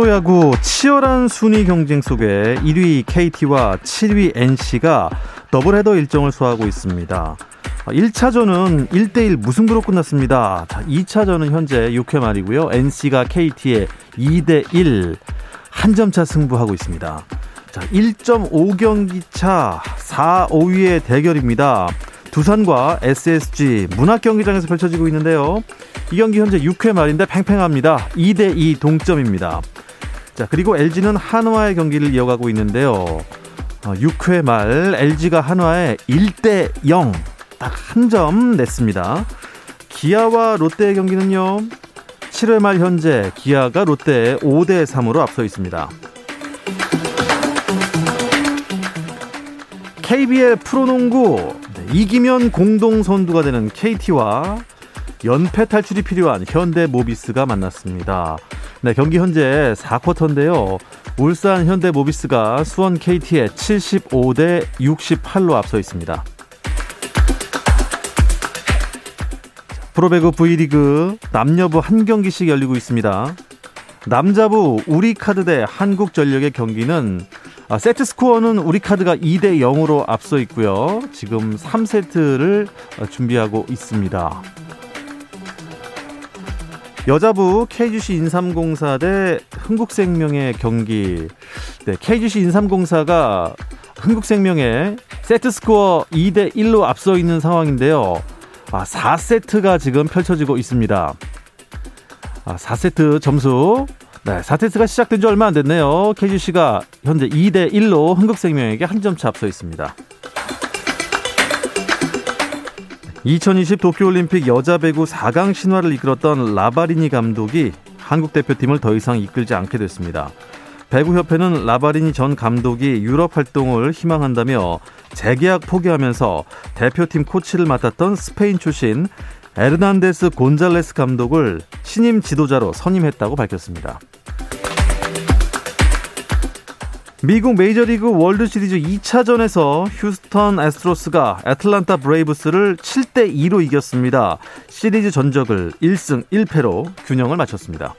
프로야구 치열한 순위 경쟁 속에 1위 KT와 7위 NC가 더블헤더 일정을 소화하고 있습니다. 1차전은 1대1 무승부로 끝났습니다. 2차전은 현재 6회 말이고요. NC가 KT에 2대1 한 점 차 승부하고 있습니다. 자, 1.5경기 차 4, 5위의 대결입니다. 두산과 SSG 문학경기장에서 펼쳐지고 있는데요. 이 경기 현재 6회 말인데 팽팽합니다. 2대2 동점입니다. 자, 그리고 LG는 한화의 경기를 이어가고 있는데요. 6회 어, 말 LG가 한화에 1대 0 딱 한 점 냈습니다. 기아와 롯데의 경기는요. 7회 말 현재 기아가 롯데에 5대 3으로 앞서 있습니다. KBL 프로농구 네, 이기면 공동 선두가 되는 KT와 연패 탈출이 필요한 현대 모비스가 만났습니다. 네, 경기 현재 4쿼터인데요. 울산 현대 모비스가 수원 KT에 75대 68로 앞서 있습니다. 프로배구 V리그 남녀부 한 경기씩 열리고 있습니다. 남자부 우리카드 대 한국전력의 경기는 아, 세트 스코어는 우리카드가 2대 0으로 앞서 있고요. 지금 3세트를 준비하고 있습니다. 여자부 KGC 인삼공사 대 흥국생명의 경기. 네, KGC 인삼공사가 흥국생명의 세트 스코어 2대 1로 앞서 있는 상황인데요. 아, 4세트가 지금 펼쳐지고 있습니다. 아, 4세트 점수. 네, 4세트가 시작된 지 얼마 안 됐네요. KGC가 현재 2대 1로 흥국생명에게 한 점 차 앞서 있습니다. 2020 도쿄올림픽 여자 배구 4강 신화를 이끌었던 라바리니 감독이 한국 대표팀을 더 이상 이끌지 않게 됐습니다. 배구협회는 라바리니 전 감독이 유럽 활동을 희망한다며 재계약 포기하면서 대표팀 코치를 맡았던 스페인 출신 에르난데스 곤잘레스 감독을 신임 지도자로 선임했다고 밝혔습니다. 미국 메이저리그 월드시리즈 2차전에서 휴스턴 애스트로스가 애틀란타 브레이브스를 7대 2로 이겼습니다. 시리즈 전적을 1승 1패로 균형을 맞췄습니다.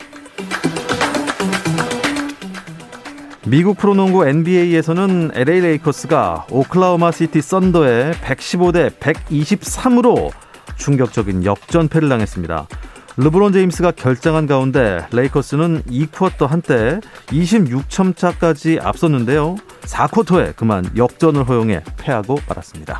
미국 프로농구 NBA에서는 LA 레이커스가 오클라호마 시티 썬더에 115대 123으로 충격적인 역전패를 당했습니다. 르브론 제임스가 결장한 가운데 레이커스는 2쿼터 한때 26점 차까지 앞섰는데요. 4쿼터에 그만 역전을 허용해 패하고 말았습니다.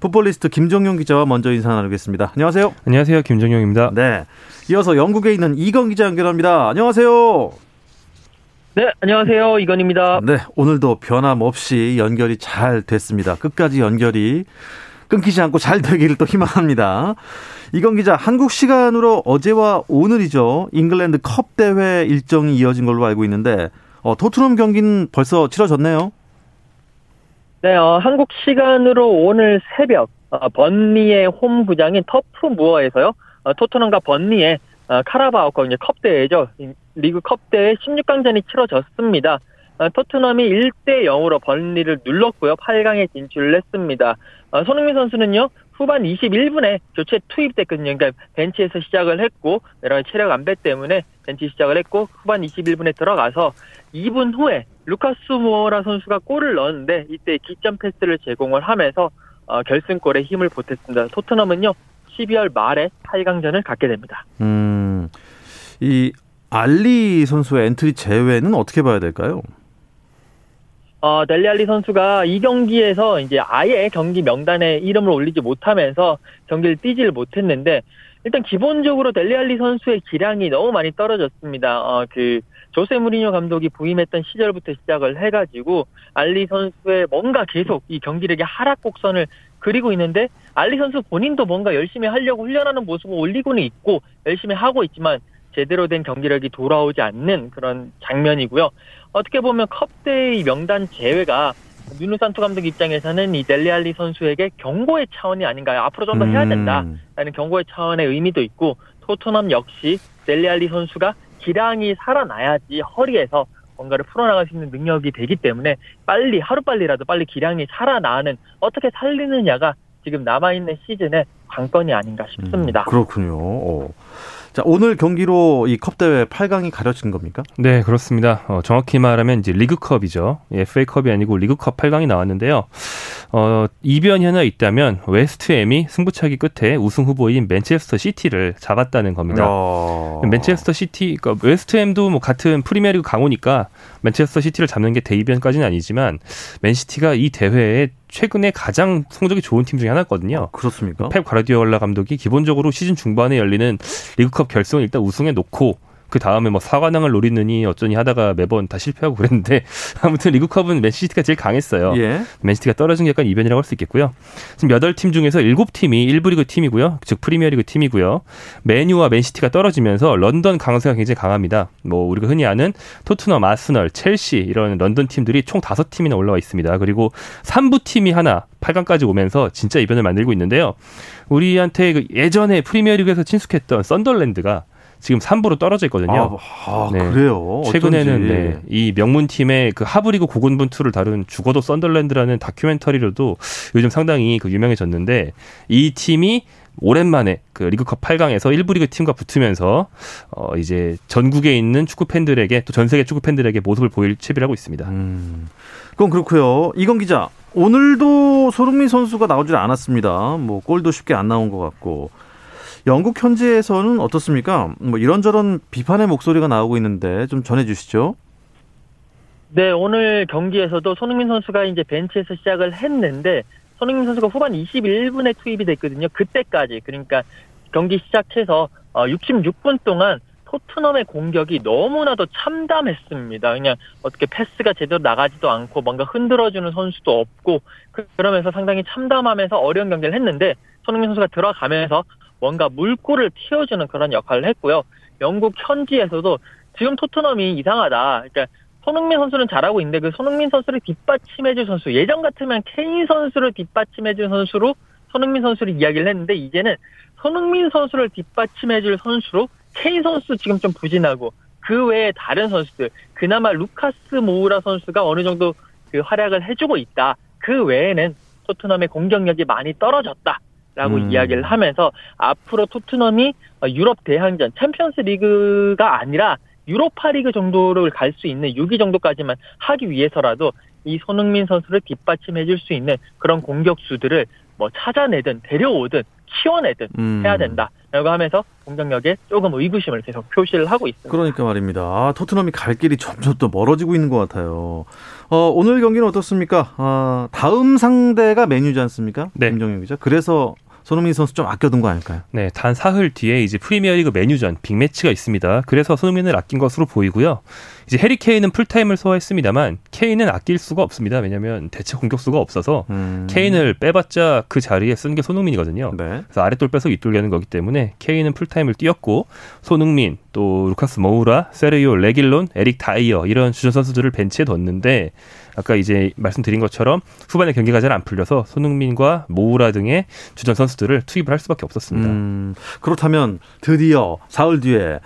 풋볼리스트 김정용 기자와 먼저 인사 나누겠습니다. 안녕하세요. 안녕하세요. 김정용입니다. 네. 이어서 영국에 있는 이건 기자 연결합니다. 안녕하세요. 네, 안녕하세요. 이건입니다. 네, 오늘도 변함없이 연결이 잘 됐습니다. 끝까지 연결이 끊기지 않고 잘 되기를 또 희망합니다. 이건 기자, 한국 시간으로 어제와 오늘이죠. 잉글랜드 컵 대회 일정이 이어진 걸로 알고 있는데, 어, 토트넘 경기는 벌써 치러졌네요. 네, 어, 한국 시간으로 오늘 새벽 어, 번리의 홈 구장인 터프 무어에서요. 어, 토트넘과 번리의 어, 카라바오컵 이제 컵 대회죠. 리그 컵 대회 16강전이 치러졌습니다. 어, 토트넘이 1대 0으로 번리를 눌렀고요. 8강에 진출을 했습니다. 어, 손흥민 선수는요. 후반 21분에 교체 투입됐거든요. 그러니까 벤치에서 시작을 했고 여러 체력 안배 때문에 벤치 시작을 했고 후반 21분에 들어가서 2분 후에 루카스 모어라 선수가 골을 넣었는데 이때 기점 패스를 제공을 하면서 어, 결승골에 힘을 보탰습니다. 토트넘은요 12월 말에 8강전을 갖게 됩니다. 음, 이 알리 선수의 엔트리 제외는 어떻게 봐야 될까요? 어, 델리알리 선수가 이 경기에서 이제 아예 경기 명단에 이름을 올리지 못하면서 경기를 뛰지를 못했는데 일단 기본적으로 델리알리 선수의 기량이 너무 많이 떨어졌습니다. 어, 그 조세 무리뉴 감독이 부임했던 시절부터 시작을 해가지고 알리 선수의 뭔가 계속 이 경기력의 하락 곡선을 그리고 있는데 알리 선수 본인도 뭔가 열심히 하려고 훈련하는 모습을 올리고는 있고 열심히 하고 있지만 제대로 된 경기력이 돌아오지 않는 그런 장면이고요. 어떻게 보면 컵대의 명단 제외가 누누 산토 감독 입장에서는 이 델리알리 선수에게 경고의 차원이 아닌가요? 앞으로 좀 더 해야 된다라는 음. 경고의 차원의 의미도 있고 토트넘 역시 델리알리 선수가 기량이 살아나야지 허리에서 뭔가를 풀어나갈 수 있는 능력이 되기 때문에 빨리 하루빨리라도 빨리 기량이 살아나는 어떻게 살리느냐가 지금 남아있는 시즌의 관건이 아닌가 싶습니다. 음, 그렇군요. 오. 자, 오늘 경기로 이 컵 대회 8강이 가려진 겁니까? 네, 그렇습니다. 어, 정확히 말하면 이제 리그컵이죠. 예, FA컵이 아니고 리그컵 8강이 나왔는데요. 어, 이변이 하나 있다면 웨스트햄이 승부차기 끝에 우승 후보인 맨체스터 시티를 잡았다는 겁니다. 어... 맨체스터 시티, 그러니까 웨스트햄도 뭐 같은 프리미어리그 강호니까 맨체스터 시티를 잡는 게 대이변까지는 아니지만 맨시티가 이 대회에 최근에 가장 성적이 좋은 팀 중에 하나거든요. 아, 그렇습니까? 펩 과르디올라 감독이 기본적으로 시즌 중반에 열리는 리그컵 결승을 일단 우승해 놓고 그 다음에 뭐 사관왕을 노리느니 어쩌니 하다가 매번 다 실패하고 그랬는데 아무튼 리그컵은 맨시티가 제일 강했어요. 예. 맨시티가 떨어진 게 약간 이변이라고 할 수 있겠고요. 지금 여덟 팀 중에서 일곱 팀이 1부 리그 팀이고요. 즉 프리미어리그 팀이고요. 맨유와 맨시티가 떨어지면서 런던 강세가 굉장히 강합니다. 뭐 우리가 흔히 아는 토트넘, 아스널, 첼시 이런 런던 팀들이 총 다섯 팀이나 올라와 있습니다. 그리고 3부 팀이 하나 8강까지 오면서 진짜 이변을 만들고 있는데요. 우리한테 그 예전에 프리미어리그에서 친숙했던 썬덜랜드가 지금 3부로 떨어져 있거든요. 아, 아 네. 그래요? 최근에는 네, 이 명문 팀의 그 하브리그 고군분투를 다룬 죽어도 썬덜랜드라는 다큐멘터리로도 요즘 상당히 그 유명해졌는데 이 팀이 오랜만에 그 리그컵 8강에서 1부 리그 팀과 붙으면서 어 이제 전국에 있는 축구 팬들에게 또 전 세계 축구 팬들에게 모습을 보일 채비를 하고 있습니다. 음. 그건 그렇고요. 이건 기자, 오늘도 소름민 선수가 나오질 않았습니다. 뭐 골도 쉽게 안 나온 것 같고 영국 현지에서는 어떻습니까? 뭐 이런저런 비판의 목소리가 나오고 있는데 좀 전해주시죠. 네, 오늘 경기에서도 손흥민 선수가 이제 벤치에서 시작을 했는데 손흥민 선수가 후반 21분에 투입이 됐거든요. 그때까지 그러니까 경기 시작해서 66분 어, 동안 토트넘의 공격이 너무나도 참담했습니다. 그냥 어떻게 패스가 제대로 나가지도 않고 뭔가 흔들어주는 선수도 없고 그러면서 상당히 참담하면서 어려운 경기를 했는데 손흥민 선수가 들어가면서 뭔가 물꼬를 틔워주는 그런 역할을 했고요. 영국 현지에서도 지금 토트넘이 이상하다. 그러니까 손흥민 선수는 잘하고 있는데 그 손흥민 선수를 뒷받침해줄 선수 예전 같으면 케인 선수를 뒷받침해줄 선수로 손흥민 선수를 이야기를 했는데 이제는 손흥민 선수를 뒷받침해줄 선수로 케인 선수 지금 좀 부진하고 그 외에 다른 선수들 그나마 루카스 모우라 선수가 어느 정도 그 활약을 해주고 있다. 그 외에는 토트넘의 공격력이 많이 떨어졌다. 라고 음. 이야기를 하면서 앞으로 토트넘이 유럽 대항전 챔피언스 리그가 아니라 유로파 리그 정도를 갈 수 있는 6위 정도까지만 하기 위해서라도 이 손흥민 선수를 뒷받침해 줄 수 있는 그런 공격수들을 뭐 찾아내든 데려오든 키워내든 음. 해야 된다. 라고 하면서 공격력에 조금 의구심을 계속 표시를 하고 있습니다. 그러니까 말입니다. 아, 토트넘이 갈 길이 점점 더 멀어지고 있는 것 같아요. 어, 오늘 경기는 어떻습니까? 아, 다음 상대가 메뉴지 않습니까? 네. 김정현 기자. 그래서 손흥민 선수 좀 아껴둔 거 아닐까요? 네, 단 사흘 뒤에 이제 프리미어리그 메뉴전 빅매치가 있습니다. 그래서 손흥민을 아낀 것으로 보이고요. 이제 해리 케인은 풀타임을 소화했습니다만 케인은 아낄 수가 없습니다. 왜냐하면 대체 공격수가 없어서 음. 케인을 빼봤자 그 자리에 쓸 게 손흥민이거든요. 네. 그래서 아랫돌 빼서 윗돌 괴는 거기 때문에 케인은 풀타임을 뛰었고 손흥민 또 루카스 모우라, 세르요 레길론, 에릭 다이어 이런 주전 선수들을 벤치에 뒀는데 아까 이제 말씀드린 것처럼 후반에 경기가 잘 안 풀려서 손흥민과 모우라 등의 주전 선수들을 투입을 할 수밖에 없었습니다. 음, 그렇다면 드디어 사흘 뒤에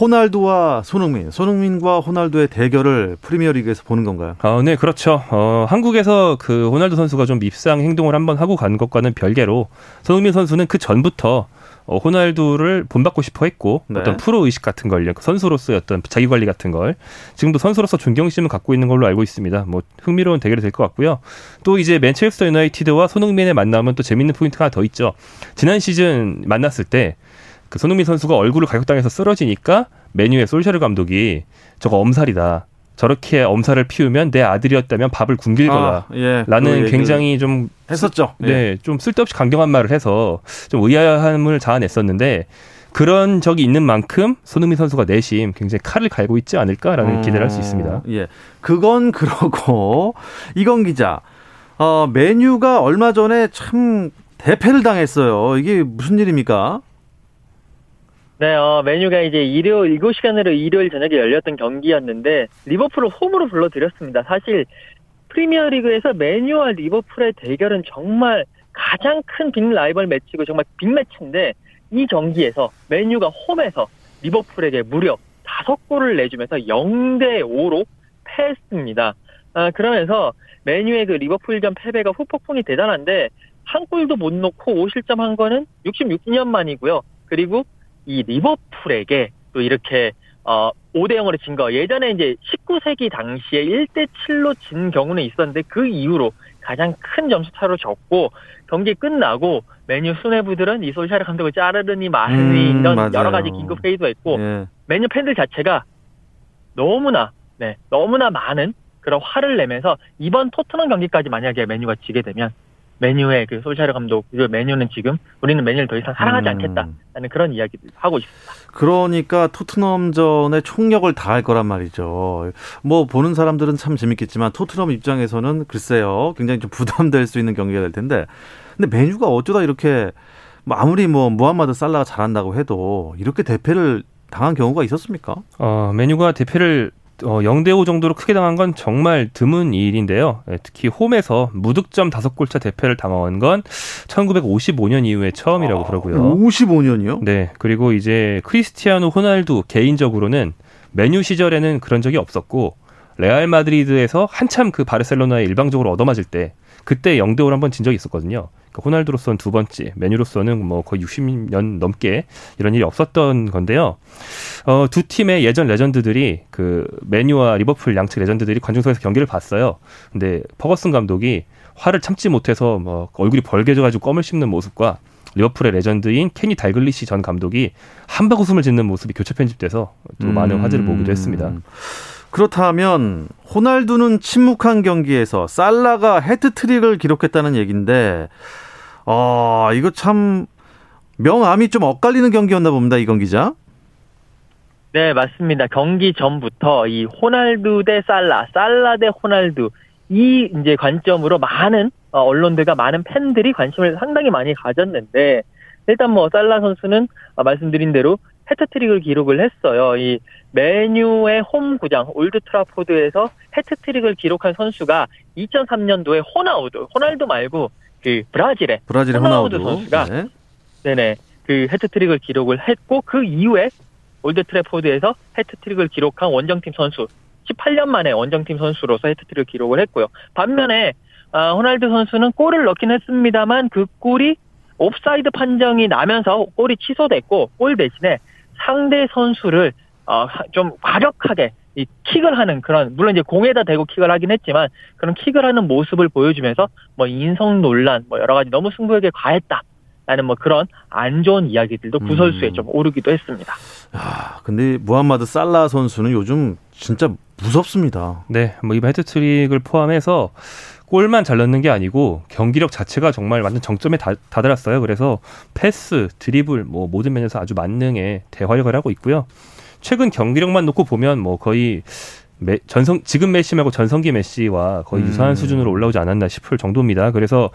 호날두와 손흥민, 손흥민과 호날두의 대결을 프리미어리그에서 보는 건가요? 어, 네, 그렇죠. 어, 한국에서 그 호날두 선수가 좀 밉상 행동을 한번 하고 간 것과는 별개로 손흥민 선수는 그 전부터 어, 호날두를 본받고 싶어 했고 네. 어떤 프로 의식 같은 걸 선수로서의 어떤 자기 관리 같은 걸 지금도 선수로서 존경심을 갖고 있는 걸로 알고 있습니다. 뭐 흥미로운 대결이 될 것 같고요. 또 이제 맨체스터 유나이티드와 손흥민의 만남은 또 재밌는 포인트가 더 있죠. 지난 시즌 만났을 때 그 손흥민 선수가 얼굴을 가격당해서 쓰러지니까 메뉴의 솔샤르 감독이 저거 엄살이다. 저렇게 엄살을 피우면 내 아들이었다면 밥을 굶길 거다. 아, 예, 라는 그 굉장히 좀 했었죠. 네, 예. 좀 쓸데없이 강경한 말을 해서 좀 의아함을 자아냈었는데 그런 적이 있는 만큼 손흥민 선수가 내심 굉장히 칼을 갈고 있지 않을까라는 음, 기대를 할 수 있습니다. 예. 그건 그러고 이건 기자. 어, 메뉴가 얼마 전에 참 대패를 당했어요. 이게 무슨 일입니까? 네, 어, 메뉴가 이제 일요일, 이곳 시간으로 일요일 저녁에 열렸던 경기였는데, 리버풀을 홈으로 불러드렸습니다. 사실, 프리미어 리그에서 메뉴와 리버풀의 대결은 정말 가장 큰 빅 라이벌 매치고 정말 빅매치인데, 이 경기에서 메뉴가 홈에서 리버풀에게 무려 다섯 골을 내주면서 0대 5로 패했습니다. 아, 그러면서 메뉴의 그 리버풀전 패배가 후폭풍이 대단한데, 한 골도 못 넣고 5실점 한 거는 66년 만이고요. 그리고 이 리버풀에게 또 이렇게 어 5대 0으로 진 거. 예전에 이제 19세기 당시에 1대 7로 진 경우는 있었는데 그 이후로 가장 큰 점수 차로 졌고 경기 끝나고 메뉴 수뇌부들은 이 솔샤르 감독을 자르느니 마느니 음, 이런 맞아요. 여러 가지 긴급 회의도 했고 예. 메뉴 팬들 자체가 너무나 네 너무나 많은 그런 화를 내면서 이번 토트넘 경기까지 만약에 메뉴가 지게 되면 메뉴의 그 솔샤르 감독, 그 메뉴는 지금 우리는 메뉴를 더 이상 사랑하지 음. 않겠다라는 그런 이야기를 하고 있습니다. 그러니까 토트넘전에 총력을 다할 거란 말이죠. 뭐 보는 사람들은 참 재밌겠지만 토트넘 입장에서는 글쎄요, 굉장히 좀 부담될 수 있는 경기가 될 텐데, 근데 메뉴가 어쩌다 이렇게 뭐 아무리 뭐 무함마드 살라가 잘한다고 해도 이렇게 대패를 당한 경우가 있었습니까? 어, 맨유가 대패를 어, 0대5 정도로 크게 당한 건 정말 드문 일인데요. 예, 특히 홈에서 무득점 다섯 골차 대패를 당한 건 1955년 이후에 처음이라고 아, 그러고요. 55년이요? 네. 그리고 이제 크리스티아노 호날두 개인적으로는 맨유 시절에는 그런 적이 없었고 레알 마드리드에서 한참 그 바르셀로나에 일방적으로 얻어맞을 때 그때 0대 5로 한번 진 적이 있었거든요. 그러니까 호날두로서는 두 번째, 맨유로서는 뭐 거의 60년 넘게 이런 일이 없었던 건데요. 어, 두 팀의 예전 레전드들이 그 맨유와 리버풀 양측 레전드들이 관중석에서 경기를 봤어요. 근데 퍼거슨 감독이 화를 참지 못해서 뭐 얼굴이 벌개져 가지고 껌을 씹는 모습과 리버풀의 레전드인 케니 달글리시 전 감독이 함박웃음을 짓는 모습이 교차 편집돼서 또 음. 많은 화제를 모으기도 했습니다. 그렇다면 호날두는 침묵한 경기에서 살라가 해트트릭을 기록했다는 얘기인데 어, 이거 참 명암이 좀 엇갈리는 경기였나 봅니다. 이건 기자. 네, 맞습니다. 경기 전부터 이 호날두 대 살라, 살라 대 호날두 이 이제 관점으로 많은 어, 언론들과 많은 팬들이 관심을 상당히 많이 가졌는데 일단 뭐 살라 선수는 어, 말씀드린 대로 해트트릭을 기록을 했어요. 이 맨유의 홈 구장 올드 트래포드에서 해트트릭을 기록한 선수가 2003년도에 호나우두, 호날두 말고 그 브라질의 브라질의 호나우두, 호나우두 선수가 네. 네네 그 해트트릭을 기록을 했고 그 이후에 올드 트래포드에서 해트트릭을 기록한 원정팀 선수 18년 만에 원정팀 선수로서 해트트릭을 기록을 했고요. 반면에 아, 호날두 선수는 골을 넣긴 했습니다만 그 골이 오프사이드 판정이 나면서 골이 취소됐고 골 대신에 상대 선수를 어, 좀 과격하게 이 킥을 하는 그런 물론 이제 공에다 대고 킥을 하긴 했지만 그런 킥을 하는 모습을 보여주면서 뭐 인성 논란 뭐 여러 가지 너무 승부에게 과했다. 라는 뭐 그런 안 좋은 이야기들도 부설수에 음. 좀 오르기도 했습니다. 아, 근데 무함마드 살라 선수는 요즘 진짜 무섭습니다. 네, 뭐 이번 헤드트릭을 포함해서 골만 잘 넣는 게 아니고 경기력 자체가 정말 완전 정점에 다, 다다랐어요. 그래서 패스, 드리블 뭐 모든 면에서 아주 만능의 대활약을 하고 있고요. 최근 경기력만 놓고 보면 뭐 거의 메, 전성 지금 메시 말고 전성기 메시와 거의 음. 유사한 수준으로 올라오지 않았나 싶을 정도입니다. 그래서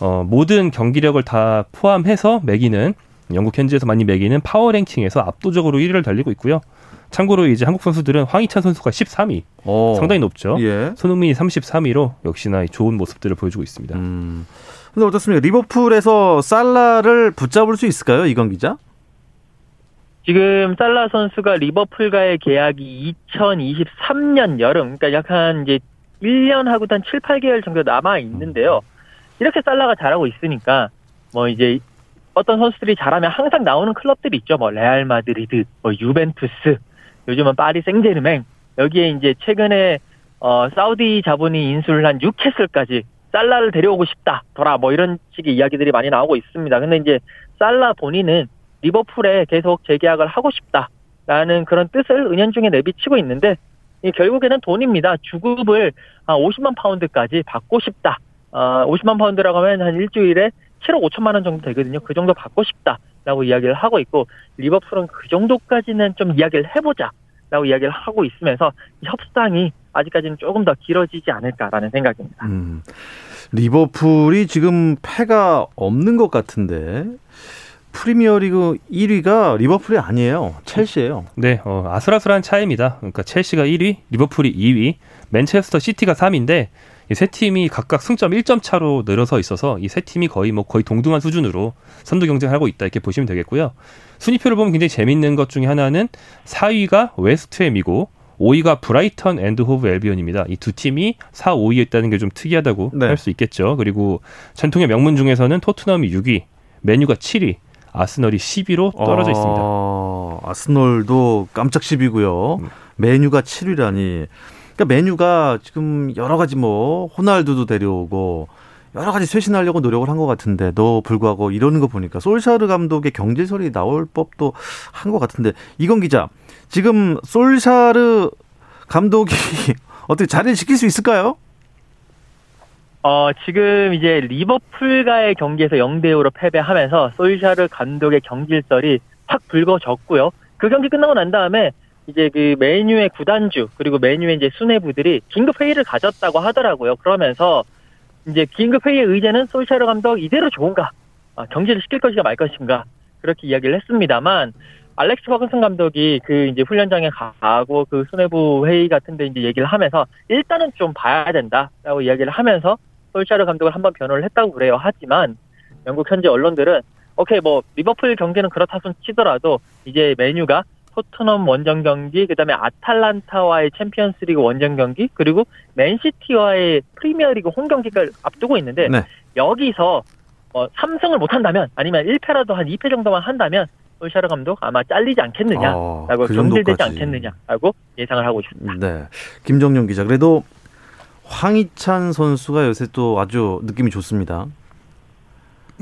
어, 모든 경기력을 다 포함해서 매기는 영국 현지에서 많이 매기는 파워 랭킹에서 압도적으로 1위를 달리고 있고요. 참고로 이제 한국 선수들은 황희찬 선수가 13위, 오. 상당히 높죠. 예. 손흥민이 33위로 역시나 좋은 모습들을 보여주고 있습니다. 음. 근데 어떻습니까? 리버풀에서 살라를 붙잡을 수 있을까요, 이건 기자? 지금 살라 선수가 리버풀과의 계약이 2023년 여름, 그러니까 약 한 이제 1년하고 한 7, 8개월 정도 남아 있는데요. 이렇게 살라가 잘하고 있으니까 뭐 이제 어떤 선수들이 잘하면 항상 나오는 클럽들이 있죠. 뭐 레알 마드리드, 뭐 유벤투스, 요즘은 파리 생제르맹 여기에 이제 최근에 어 사우디 자본이 인수를 한 뉴캐슬까지 살라를 데려오고 싶다더라 뭐 이런 식의 이야기들이 많이 나오고 있습니다. 근데 이제 살라 본인은 리버풀에 계속 재계약을 하고 싶다라는 그런 뜻을 은연중에 내비치고 있는데 결국에는 돈입니다. 주급을 한 50만 파운드까지 받고 싶다. 어, 50만 파운드라고 하면 한 일주일에 7억 5천만 원 정도 되거든요. 그 정도 받고 싶다라고 이야기를 하고 있고 리버풀은 그 정도까지는 좀 이야기를 해보자 라고 이야기를 하고 있으면서 협상이 아직까지는 조금 더 길어지지 않을까라는 생각입니다. 음, 리버풀이 지금 패가 없는 것 같은데 프리미어리그 1위가 리버풀이 아니에요. 첼시예요. 네, 어, 아슬아슬한 차이입니다. 그러니까 첼시가 1위, 리버풀이 2위, 맨체스터 시티가 3위인데 이 세 팀이 각각 승점 1점 차로 늘어서 있어서 이 세 팀이 거의 뭐 거의 동등한 수준으로 선두 경쟁하고 있다 이렇게 보시면 되겠고요. 순위표를 보면 굉장히 재밌는 것 중에 하나는 4위가 웨스트햄이고 5위가 브라이턴 앤드 호브 앨비언입니다. 이 두 팀이 4, 5위에 있다는 게 좀 특이하다고 네. 할수 있겠죠. 그리고 전통의 명문 중에서는 토트넘이 6위, 맨유가 7위, 아스널이 10위로 떨어져 있습니다. 아, 아스널도 깜짝 10위고요. 음. 맨유가 7위라니. 그러니까 맨유가 지금 여러 가지 뭐 호날두도 데려오고 여러 가지 쇄신하려고 노력을 한 것 같은데도 불구하고 이러는 거 보니까 솔샤르 감독의 경질설이 나올 법도 한 것 같은데 이건 기자 지금 솔샤르 감독이 어떻게 자리를 지킬 수 있을까요? 어, 지금 이제 리버풀과의 경기에서 0대 5로 패배하면서 솔샤르 감독의 경질설이 확 불거졌고요. 그 경기 끝나고 난 다음에 이제 그 메뉴의 구단주 그리고 메뉴의 이제 수뇌부들이 긴급 회의를 가졌다고 하더라고요. 그러면서 이제 긴급 회의의 의제는 솔샤르 감독 이대로 좋은가? 아, 경질을 시킬 것인가 말 것인가? 그렇게 이야기를 했습니다.만 알렉스 버그슨 감독이 그 이제 훈련장에 가고 그 수뇌부 회의 같은데 이제 얘기를 하면서 일단은 좀 봐야 된다라고 이야기를 하면서 솔샤르 감독을 한번 변호를 했다고 그래요. 하지만 영국 현지 언론들은 오케이 뭐 리버풀 경기는 그렇다 손 치더라도 이제 메뉴가 토트넘 원정 경기, 그다음에 아탈란타와의 챔피언스리그 원정 경기, 그리고 맨시티와의 프리미어리그 홈 경기를 앞두고 있는데 네. 여기서 어, 3승을 못 한다면 아니면 1패라도 한 2패 정도만 한다면 솔샤르 감독 아마 잘리지 않겠느냐라고 아, 그 경질되지 않겠느냐라고 예상을 하고 있습니다. 네. 김정용 기자. 그래도 황희찬 선수가 요새 또 아주 느낌이 좋습니다.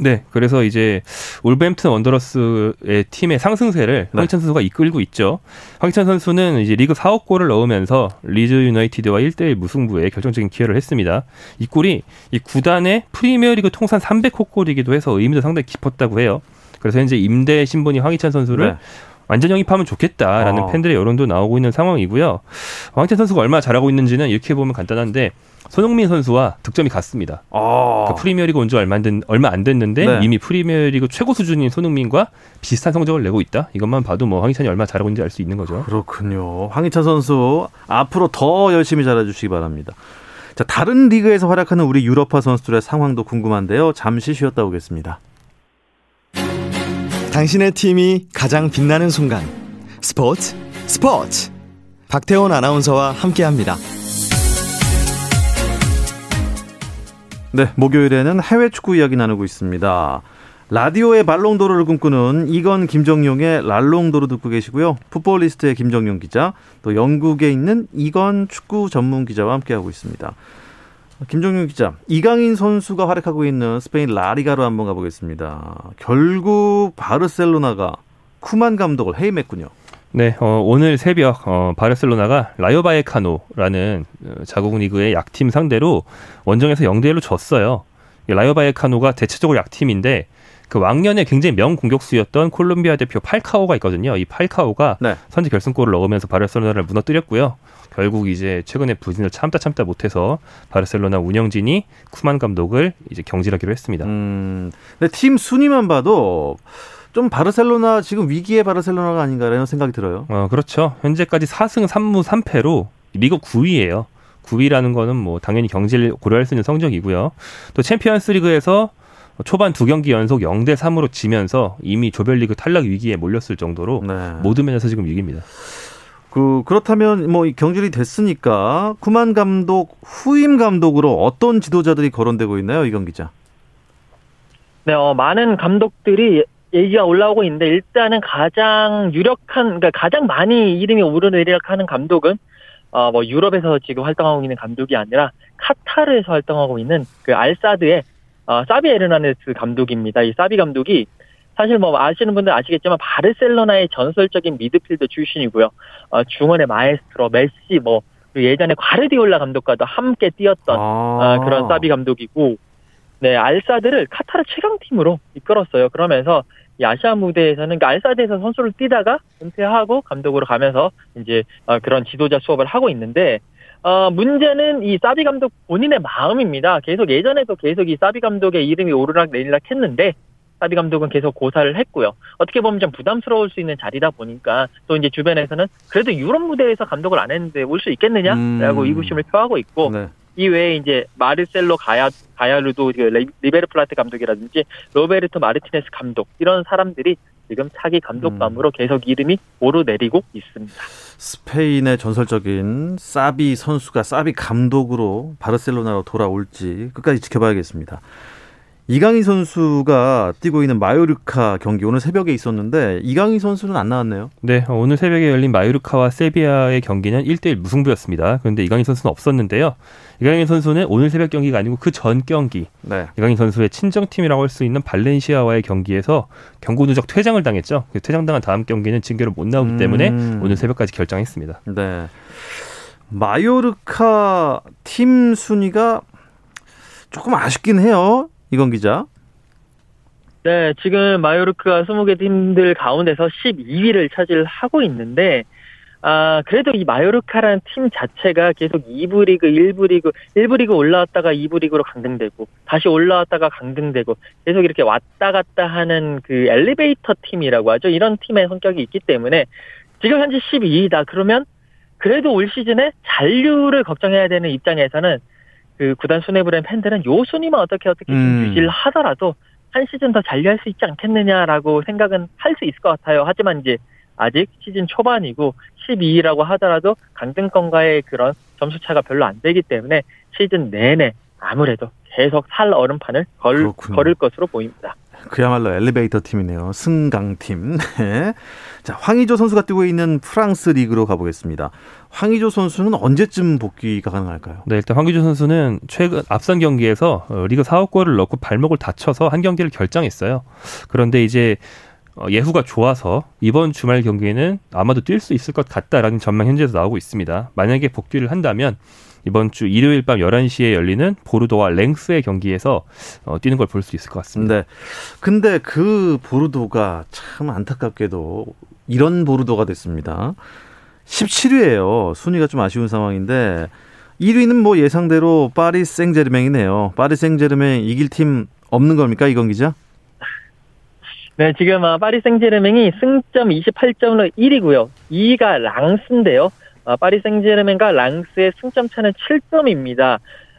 네, 그래서 이제 울버햄튼 원더러스의 팀의 상승세를 네. 황희찬 선수가 이끌고 있죠. 황희찬 선수는 이제 리그 4억 골을 넣으면서 리즈 유나이티드와 1대1 무승부에 결정적인 기여를 했습니다. 이 골이 이 구단의 프리미어리그 통산 300호 골이기도 해서 의미도 상당히 깊었다고 해요. 그래서 현재 임대 신분이 황희찬 선수를 네. 완전 영입하면 좋겠다라는 어. 팬들의 여론도 나오고 있는 상황이고요. 황희찬 선수가 얼마나 잘하고 있는지는 이렇게 보면 간단한데 손흥민 선수와 득점이 같습니다. 아. 그러니까 프리미어리그 온 지 얼마 안, 된, 얼마 안 됐는데 네. 이미 프리미어리그 최고 수준인 손흥민과 비슷한 성적을 내고 있다. 이것만 봐도 뭐 황희찬이 얼마나 잘하고 있는지 알 수 있는 거죠. 그렇군요. 황희찬 선수 앞으로 더 열심히 잘해주시기 바랍니다. 자 다른 리그에서 활약하는 우리 유럽파 선수들의 상황도 궁금한데요. 잠시 쉬었다 오겠습니다. 당신의 팀이 가장 빛나는 순간 스포츠 스포츠 박태원 아나운서와 함께합니다. 네, 목요일에는 해외 축구 이야기 나누고 있습니다. 라디오의 발롱도르를 꿈꾸는 이건 김정용의 랄롱도르 듣고 계시고요. 풋볼리스트의 김정용 기자, 또 영국에 있는 이건 축구 전문 기자와 함께하고 있습니다. 김정용 기자, 이강인 선수가 활약하고 있는 스페인 라리가로 한번 가보겠습니다. 결국 바르셀로나가 쿠만 감독을 해임했군요. 네, 어, 오늘 새벽 어, 바르셀로나가 라요바에카노라는 어, 자국 리그의 약팀 상대로 원정에서 0대 1로 졌어요. 라요바에카노가 대체적으로 약팀인데 그 왕년에 굉장히 명 공격수였던 콜롬비아 대표 팔카오가 있거든요. 이 팔카오가 네. 선제 결승골을 넣으면서 바르셀로나를 무너뜨렸고요. 결국 이제 최근에 부진을 참다 참다 못해서 바르셀로나 운영진이 쿠만 감독을 이제 경질하기로 했습니다. 음, 근데 팀 순위만 봐도 좀 바르셀로나 지금 위기의 바르셀로나가 아닌가라는 생각이 들어요. 어, 그렇죠. 현재까지 4승 3무 3패로 리그 9위예요. 9위라는 거는 뭐 당연히 경질 고려할 수 있는 성적이고요. 또 챔피언스 리그에서 초반 두 경기 연속 0대 3으로 지면서 이미 조별리그 탈락 위기에 몰렸을 정도로 네. 모든 면에서 지금 위기입니다. 그 그렇다면 뭐 경질이 됐으니까 쿠만 감독 후임 감독으로 어떤 지도자들이 거론되고 있나요, 이경 기자? 네, 어, 많은 감독들이 얘기가 올라오고 있는데 일단은 가장 유력한 그러니까 가장 많이 이름이 오르내리락하는 감독은 어 뭐 유럽에서 지금 활동하고 있는 감독이 아니라 카타르에서 활동하고 있는 그 알사드의 어 사비 에르나네스 감독입니다. 이 사비 감독이 사실 뭐 아시는 분들 아시겠지만 바르셀로나의 전설적인 미드필더 출신이고요. 어 중원의 마에스트로 메시 뭐 예전에 과르디올라 감독과도 함께 뛰었던 아. 어, 그런 사비 감독이고 네, 알사드를 카타르 최강팀으로 이끌었어요. 그러면서 이 아시아 무대에서는 그러니까 알사드에서 선수를 뛰다가 은퇴하고 감독으로 가면서 이제 어, 그런 지도자 수업을 하고 있는데 어, 문제는 이 사비 감독 본인의 마음입니다. 계속 예전에도 계속 이 사비 감독의 이름이 오르락 내리락 했는데 사비 감독은 계속 고사를 했고요. 어떻게 보면 좀 부담스러울 수 있는 자리다 보니까 또 이제 주변에서는 그래도 유럽 무대에서 감독을 안 했는데 올 수 있겠느냐라고 음. 의구심을 표하고 있고 네. 이 외에 이제 마르셀로 가야 가야르도 그 리베르 플라트 감독이라든지 로베르토 마르티네스 감독 이런 사람들이 지금 차기 감독감으로 음. 계속 이름이 오르내리고 있습니다. 스페인의 전설적인 사비 선수가 사비 감독으로 바르셀로나로 돌아올지 끝까지 지켜봐야겠습니다. 이강인 선수가 뛰고 있는 마요르카 경기 오늘 새벽에 있었는데 이강인 선수는 안 나왔네요. 네, 오늘 새벽에 열린 마요르카와 세비야의 경기는 1대1 무승부였습니다. 그런데 이강인 선수는 없었는데요. 이강인 선수는 오늘 새벽 경기가 아니고 그 전 경기 네. 이강인 선수의 친정팀이라고 할 수 있는 발렌시아와의 경기에서 경고 누적 퇴장을 당했죠. 그 퇴장당한 다음 경기는 징계로 못 나오기 때문에 음. 오늘 새벽까지 결정했습니다. 네. 마요르카 팀 순위가 조금 아쉽긴 해요. 이건 기자. 네, 지금 마요르크가 20개 팀들 가운데서 12위를 차지하고 있는데 아, 그래도 이 마요르카라는 팀 자체가 계속 2부 리그, 1부 리그, 1부 리그 올라왔다가 2부 리그로 강등되고, 다시 올라왔다가 강등되고, 계속 이렇게 왔다 갔다 하는 그 엘리베이터 팀이라고 하죠. 이런 팀의 성격이 있기 때문에, 지금 현재 12위다. 그러면, 그래도 올 시즌에 잔류를 걱정해야 되는 입장에서는, 그 구단 수뇌부의 팬들은 요 순위만 어떻게 어떻게 좀 음. 유지를 하더라도, 한 시즌 더 잔류할 수 있지 않겠느냐라고 생각은 할 수 있을 것 같아요. 하지만 이제, 아직 시즌 초반이고 12위라고 하더라도 강등권과의 그런 점수 차가 별로 안 되기 때문에 시즌 내내 아무래도 계속 살 얼음판을 걸, 걸을 것으로 보입니다. 그야말로 엘리베이터 팀이네요. 승강팀. 네. 자, 황의조 선수가 뛰고 있는 프랑스 리그로 가보겠습니다. 황의조 선수는 언제쯤 복귀가 가능할까요? 네, 일단 황의조 선수는 최근 앞선 경기에서 어, 리그 4억 골을 넣고 발목을 다쳐서 한 경기를 결정했어요. 그런데 이제 어, 예후가 좋아서 이번 주말 경기에는 아마도 뛸 수 있을 것 같다라는 전망 현재에서 나오고 있습니다. 만약에 복귀를 한다면 이번 주 일요일 밤 11시에 열리는 보르도와 랭스의 경기에서 어, 뛰는 걸 볼 수 있을 것 같습니다. 네. 근데 그 보르도가 참 안타깝게도 이런 보르도가 됐습니다. 17위예요. 순위가 좀 아쉬운 상황인데 1위는 뭐 예상대로 파리 생제르맹이네요. 파리 생제르맹 이길 팀 없는 겁니까 이건 기자? 네, 지금 아, 파리 생제르맹이 승점 28점으로 1위고요. 2위가 랑스인데요. 아, 파리 생제르맹과 랑스의 승점 차는 7점입니다.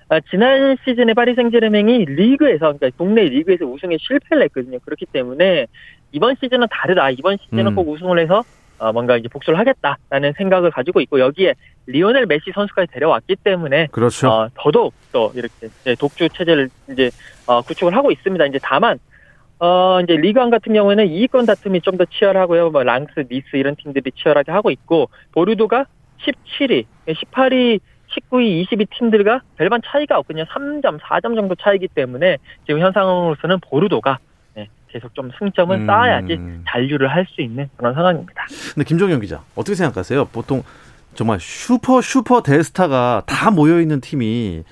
아, 지난 시즌에 파리 생제르맹이 리그에서 그러니까 동네 리그에서 우승에 실패를 했거든요. 그렇기 때문에 이번 시즌은 다르다. 이번 시즌은 음. 꼭 우승을 해서 어, 뭔가 이제 복수를 하겠다라는 생각을 가지고 있고 여기에 리오넬 메시 선수까지 데려왔기 때문에 그렇죠. 어, 더더욱 또 이렇게 독주 체제를 이제 어, 구축을 하고 있습니다. 이제 다만 어, 이제 리그앙 같은 경우에는 2위권 다툼이 좀 더 치열하고요. 뭐, 랑스, 니스 이런 팀들이 치열하게 하고 있고, 보르도가 17위, 18위, 19위, 20위 팀들과 별반 차이가 없거든요. 3점, 4점 정도 차이기 때문에 지금 현상으로서는 보르도가 네, 계속 좀 승점을 음. 쌓아야지 잔류를 할 수 있는 그런 상황입니다. 근데 김종현 기자, 어떻게 생각하세요? 보통 정말 슈퍼 슈퍼 대스타가 다 모여 있는 팀이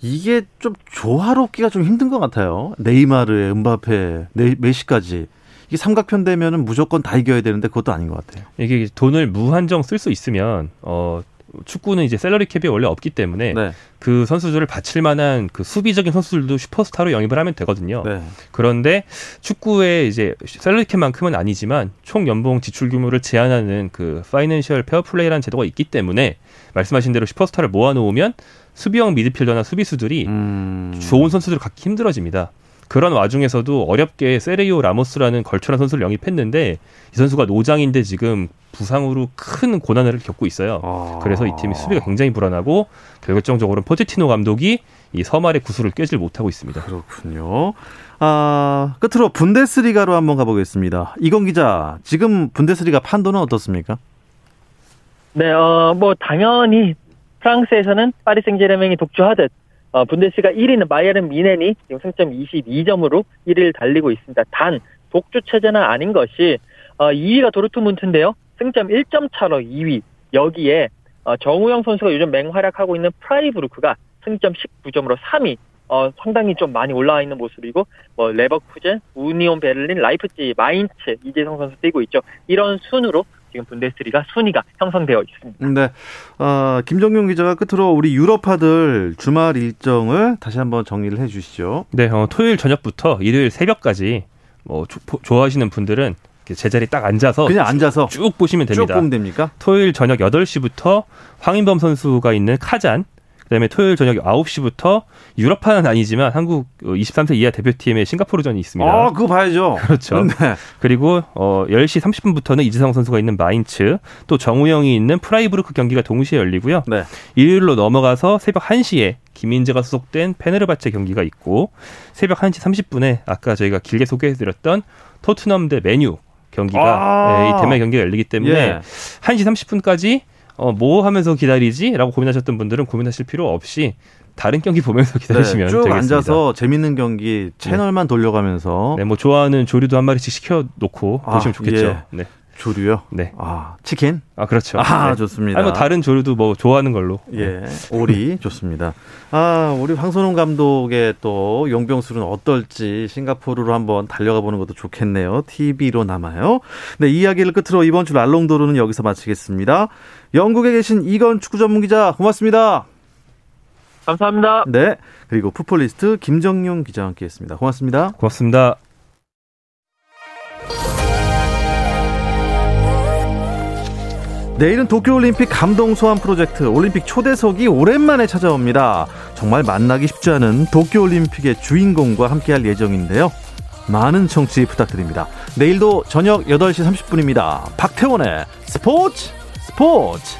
이게 좀 조화롭기가 좀 힘든 것 같아요. 네이마르, 음바페, 네, 메시까지. 이게 삼각편대면은 무조건 다 이겨야 되는데 그것도 아닌 것 같아요. 이게 돈을 무한정 쓸 수 있으면 어 축구는 이제 salary cap이 원래 없기 때문에 네. 그 선수들을 받칠 만한 그 수비적인 선수들도 슈퍼스타로 영입을 하면 되거든요. 네. 그런데 축구의 이제 salary cap만큼은 아니지만 총 연봉 지출 규모를 제한하는 그 Financial Fair Play라는 제도가 있기 때문에 말씀하신 대로 슈퍼스타를 모아놓으면 수비형 미드필더나 수비수들이 음... 좋은 선수들을 갖기 힘들어집니다. 그런 와중에서도 어렵게 세르히오 라모스라는 걸출한 선수를 영입했는데 이 선수가 노장인데 지금 부상으로 큰 고난을 겪고 있어요. 아... 그래서 이 팀이 수비가 굉장히 불안하고 결정적으로 포체티노 감독이 이 서말의 구슬을 깨질 못하고 있습니다. 그렇군요. 아, 끝으로 분데스리가로 한번 가보겠습니다. 이건 기자, 지금 분데스리가 판도는 어떻습니까? 네, 어, 뭐 당연히 프랑스에서는 파리 생제르맹이 독주하듯 어, 분데스가 1위는 바이에른 미넨이 지금 승점 22점으로 1위를 달리고 있습니다. 단 독주 체제는 아닌 것이 어, 2위가 도르트문트인데요. 승점 1점 차로 2위. 여기에 어, 정우영 선수가 요즘 맹활약하고 있는 프라이부르크가 승점 19점으로 3위. 어, 상당히 좀 많이 올라와 있는 모습이고, 뭐, 레버쿠젠, 우니온 베를린, 라이프치히, 마인츠, 이재성 선수 뛰고 있죠. 이런 순으로 지금 분데스리가 순위가 형성되어 있습니다. 네. 어, 김정용 기자가 끝으로 우리 유럽파들 주말 일정을 다시 한번 정리를 해 주시죠. 네, 어, 토요일 저녁부터 일요일 새벽까지 뭐 조, 좋아하시는 분들은 제자리 딱 앉아서 그냥 앉아서 쭉 보시면 됩니다. 쭉 보면 됩니까? 토요일 저녁 8시부터 황인범 선수가 있는 카잔 그다음에 토요일 저녁 9시부터 유럽파는 아니지만 한국 23세 이하 대표팀의 싱가포르전이 있습니다. 아, 그거 봐야죠. 그렇죠. 네. 그리고 어 10시 30분부터는 이재성 선수가 있는 마인츠, 또 정우영이 있는 프라이부르크 경기가 동시에 열리고요. 네. 일요일로 넘어가서 새벽 1시에 김민재가 소속된 페네르바체 경기가 있고 새벽 1시 30분에 아까 저희가 길게 소개해드렸던 토트넘 대 메뉴 경기가 아~ 네, 이 대면 경기가 열리기 때문에 예. 1시 30분까지 어, 뭐 하면서 기다리지? 라고 고민하셨던 분들은 고민하실 필요 없이 다른 경기 보면서 기다리시면 네, 쭉 되겠습니다. 앉아서 재밌는 경기 채널만 네. 돌려가면서 네, 뭐 좋아하는 조류도 한 마리씩 시켜 놓고 아, 보시면 좋겠죠. 예. 네. 조류요? 네. 아, 치킨? 아, 그렇죠. 아, 네. 좋습니다. 아니, 뭐 다른 조류도 뭐 좋아하는 걸로. 예. 오리 좋습니다. 아, 우리 황선홍 감독의 또 용병술은 어떨지 싱가포르로 한번 달려가 보는 것도 좋겠네요. TV로 남아요. 네, 이야기를 끝으로 이번 주 랄롱도르는 여기서 마치겠습니다. 영국에 계신 이건 축구 전문 기자 고맙습니다. 감사합니다. 네. 그리고 풋볼리스트 김정용 기자와 함께 했습니다. 고맙습니다. 고맙습니다. 내일은 도쿄올림픽 감동 소환 프로젝트 올림픽 초대석이 오랜만에 찾아옵니다. 정말 만나기 쉽지 않은 도쿄올림픽의 주인공과 함께할 예정인데요. 많은 청취 부탁드립니다. 내일도 저녁 8시 30분입니다. 박태원의 스포츠 스포츠